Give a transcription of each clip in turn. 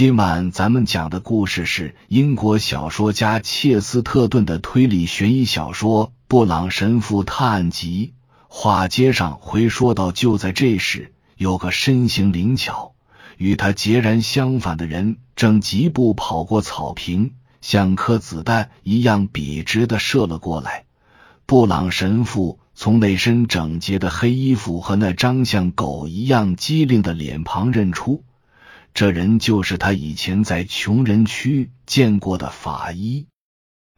今晚咱们讲的故事是英国小说家切斯特顿的推理悬疑小说《布朗神父探案集》。话接上回说到，就在这时，有个身形灵巧、与他截然相反的人正疾步跑过草坪，像颗子弹一样笔直的射了过来。布朗神父从那身整洁的黑衣服和那张像狗一样机灵的脸庞认出。这人就是他以前在穷人区见过的法医，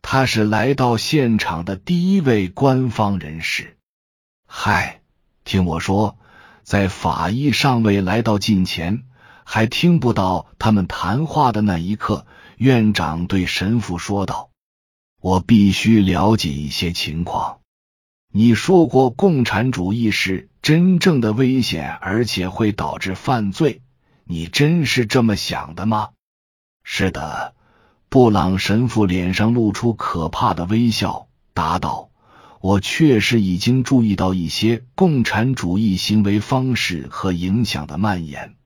他是来到现场的第一位官方人士。嗨，听我说，在法医尚未来到近前，还听不到他们谈话的那一刻，院长对神父说道：“我必须了解一些情况。你说过，共产主义是真正的危险，而且会导致犯罪。”你真是这么想的吗？是的，布朗神父脸上露出可怕的微笑，答道：“我确实已经注意到一些共产主义行为方式和影响的蔓延，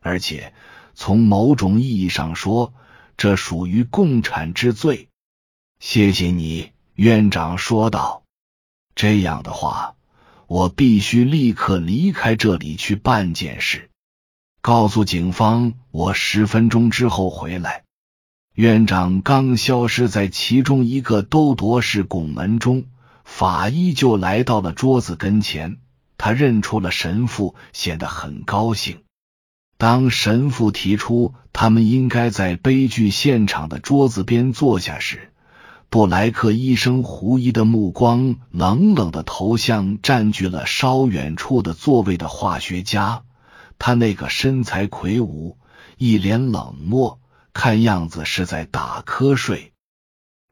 而且从某种意义上说，这属于共产之罪。”谢谢你，院长说道。这样的话，我必须立刻离开这里去办件事。告诉警方，我十分钟之后回来。院长刚消失在其中一个兜铎式拱门中，法医就来到了桌子跟前。他认出了神父，显得很高兴。当神父提出他们应该在悲剧现场的桌子边坐下时，布莱克医生狐疑的目光冷冷的投向占据了稍远处的座位的化学家。他那个身材魁梧，一脸冷漠，看样子是在打瞌睡。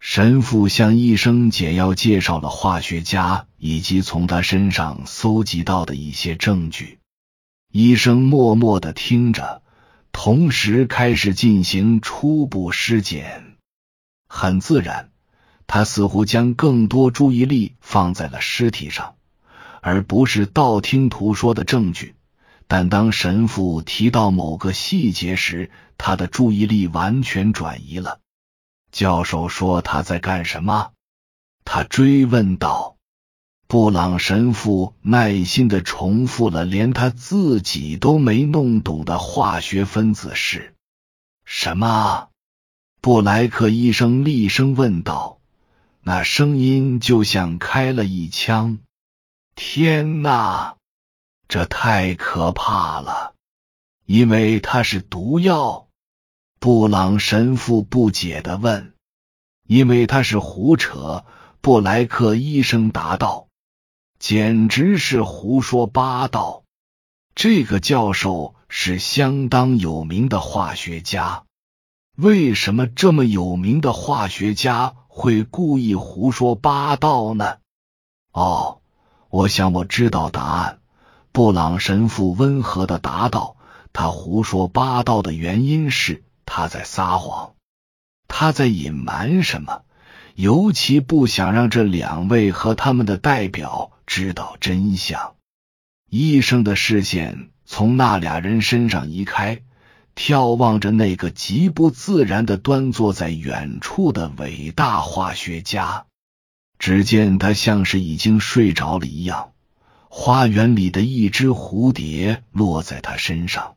神父向医生简要介绍了化学家以及从他身上搜集到的一些证据。医生默默的听着，同时开始进行初步尸检。很自然，他似乎将更多注意力放在了尸体上，而不是道听途说的证据。但当神父提到某个细节时，他的注意力完全转移了。教授说他在干什么？他追问道。布朗神父耐心的重复了连他自己都没弄懂的化学分子式。什么？布莱克医生厉声问道，那声音就像开了一枪。天哪！这太可怕了，因为它是毒药。布朗神父不解的问：“因为他是胡扯。”布莱克医生答道：“简直是胡说八道。这个教授是相当有名的化学家。为什么这么有名的化学家会故意胡说八道呢？”哦，我想我知道答案。布朗神父温和的答道：“他胡说八道的原因是他在撒谎，他在隐瞒什么？尤其不想让这两位和他们的代表知道真相。”医生的视线从那俩人身上移开，眺望着那个极不自然的端坐在远处的伟大化学家。只见他像是已经睡着了一样。花园里的一只蝴蝶落在他身上，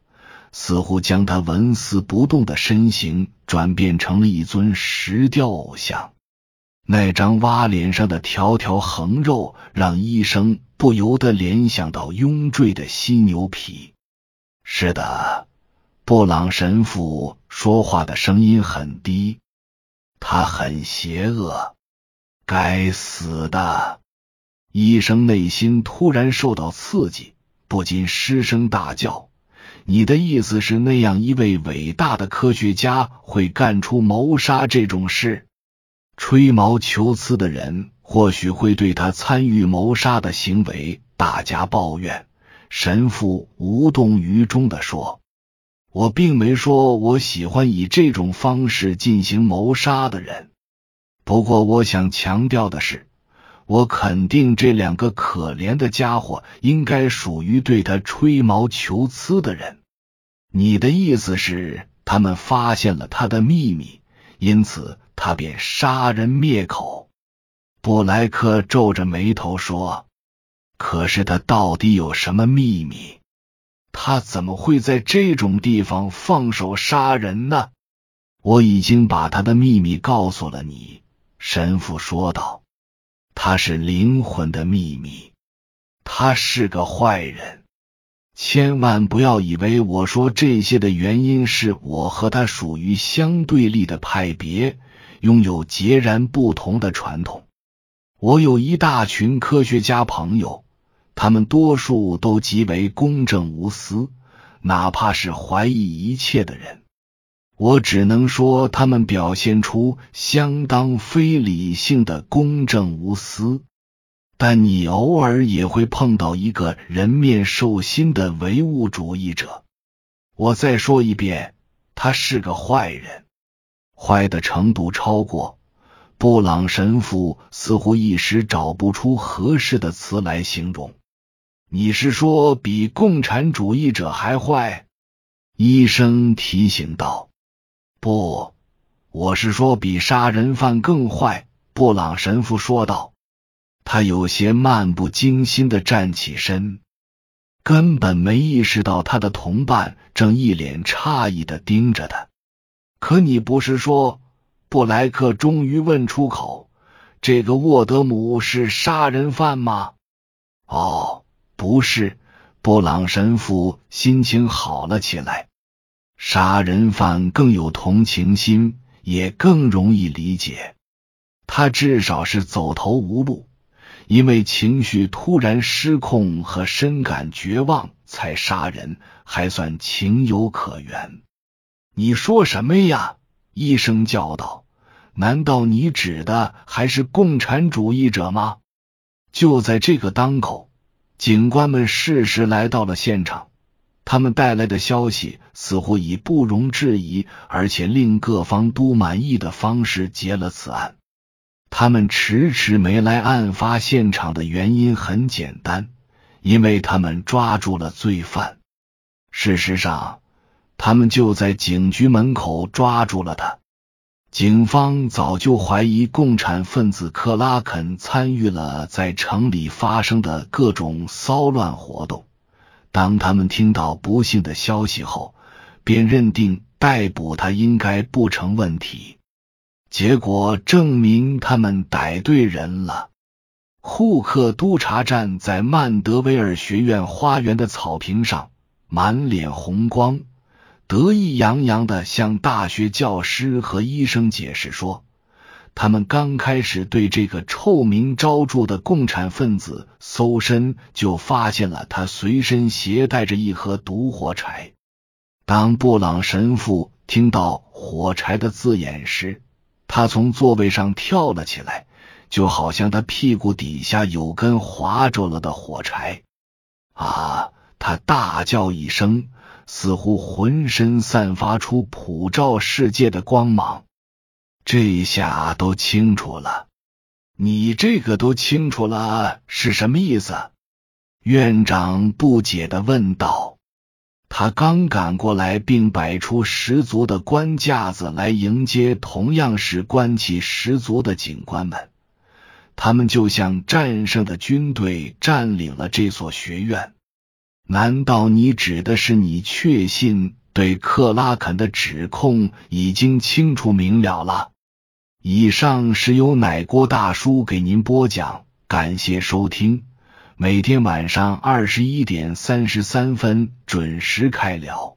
似乎将他纹丝不动的身形转变成了一尊石雕偶像。那张蛙脸上的条条横肉让医生不由得联想到拥坠的犀牛皮。是的，布朗神父说话的声音很低，他很邪恶，该死的。医生内心突然受到刺激，不禁失声大叫：“你的意思是，那样一位伟大的科学家会干出谋杀这种事？吹毛求疵的人或许会对他参与谋杀的行为大加抱怨。”神父无动于衷的说：“我并没说我喜欢以这种方式进行谋杀的人，不过我想强调的是。”我肯定这两个可怜的家伙应该属于对他吹毛求疵的人。你的意思是，他们发现了他的秘密，因此他便杀人灭口。布莱克皱着眉头说：“可是他到底有什么秘密？他怎么会在这种地方放手杀人呢？”我已经把他的秘密告诉了你，神父说道：“他是灵魂的秘密，他是个坏人。千万不要以为我说这些的原因是我和他属于相对立的派别，拥有截然不同的传统。我有一大群科学家朋友，他们多数都极为公正无私，哪怕是怀疑一切的人。”我只能说，他们表现出相当非理性的公正无私。但你偶尔也会碰到一个人面兽心的唯物主义者。我再说一遍，他是个坏人，坏的程度超过布朗神父似乎一时找不出合适的词来形容。你是说比共产主义者还坏？医生提醒道。不，我是说比杀人犯更坏。”布朗神父说道。他有些漫不经心的站起身，根本没意识到他的同伴正一脸诧异的盯着他。可你不是说？布莱克终于问出口：“这个沃德姆是杀人犯吗？”哦，不是。布朗神父心情好了起来。杀人犯更有同情心，也更容易理解。他至少是走投无路，因为情绪突然失控和深感绝望才杀人，还算情有可原。你说什么呀？医生叫道：“难道你指的还是共产主义者吗？”就在这个当口，警官们适时来到了现场。他们带来的消息似乎以不容置疑，而且令各方都满意的方式结了此案。他们迟迟没来案发现场的原因很简单，因为他们抓住了罪犯。事实上，他们就在警局门口抓住了他。警方早就怀疑共产分子克拉肯参与了在城里发生的各种骚乱活动。当他们听到不幸的消息后，便认定逮捕他应该不成问题。结果证明他们逮对人了。库克督察站在曼德维尔学院花园的草坪上，满脸红光，得意洋洋的向大学教师和医生解释说。他们刚开始对这个臭名昭著的共产分子搜身，就发现了他随身携带着一盒毒火柴。当布朗神父听到“火柴”的字眼时，他从座位上跳了起来，就好像他屁股底下有根划着了的火柴。啊！他大叫一声，似乎浑身散发出普照世界的光芒。这下都清楚了，你这个都清楚了是什么意思？院长不解的问道。他刚赶过来，并摆出十足的官架子来迎接同样是官气十足的警官们。他们就像战胜的军队占领了这所学院。难道你指的是你确信对克拉肯的指控已经清楚明了了？以上是由奶锅大叔给您播讲，感谢收听。每天晚上二十一点三十三分准时开聊。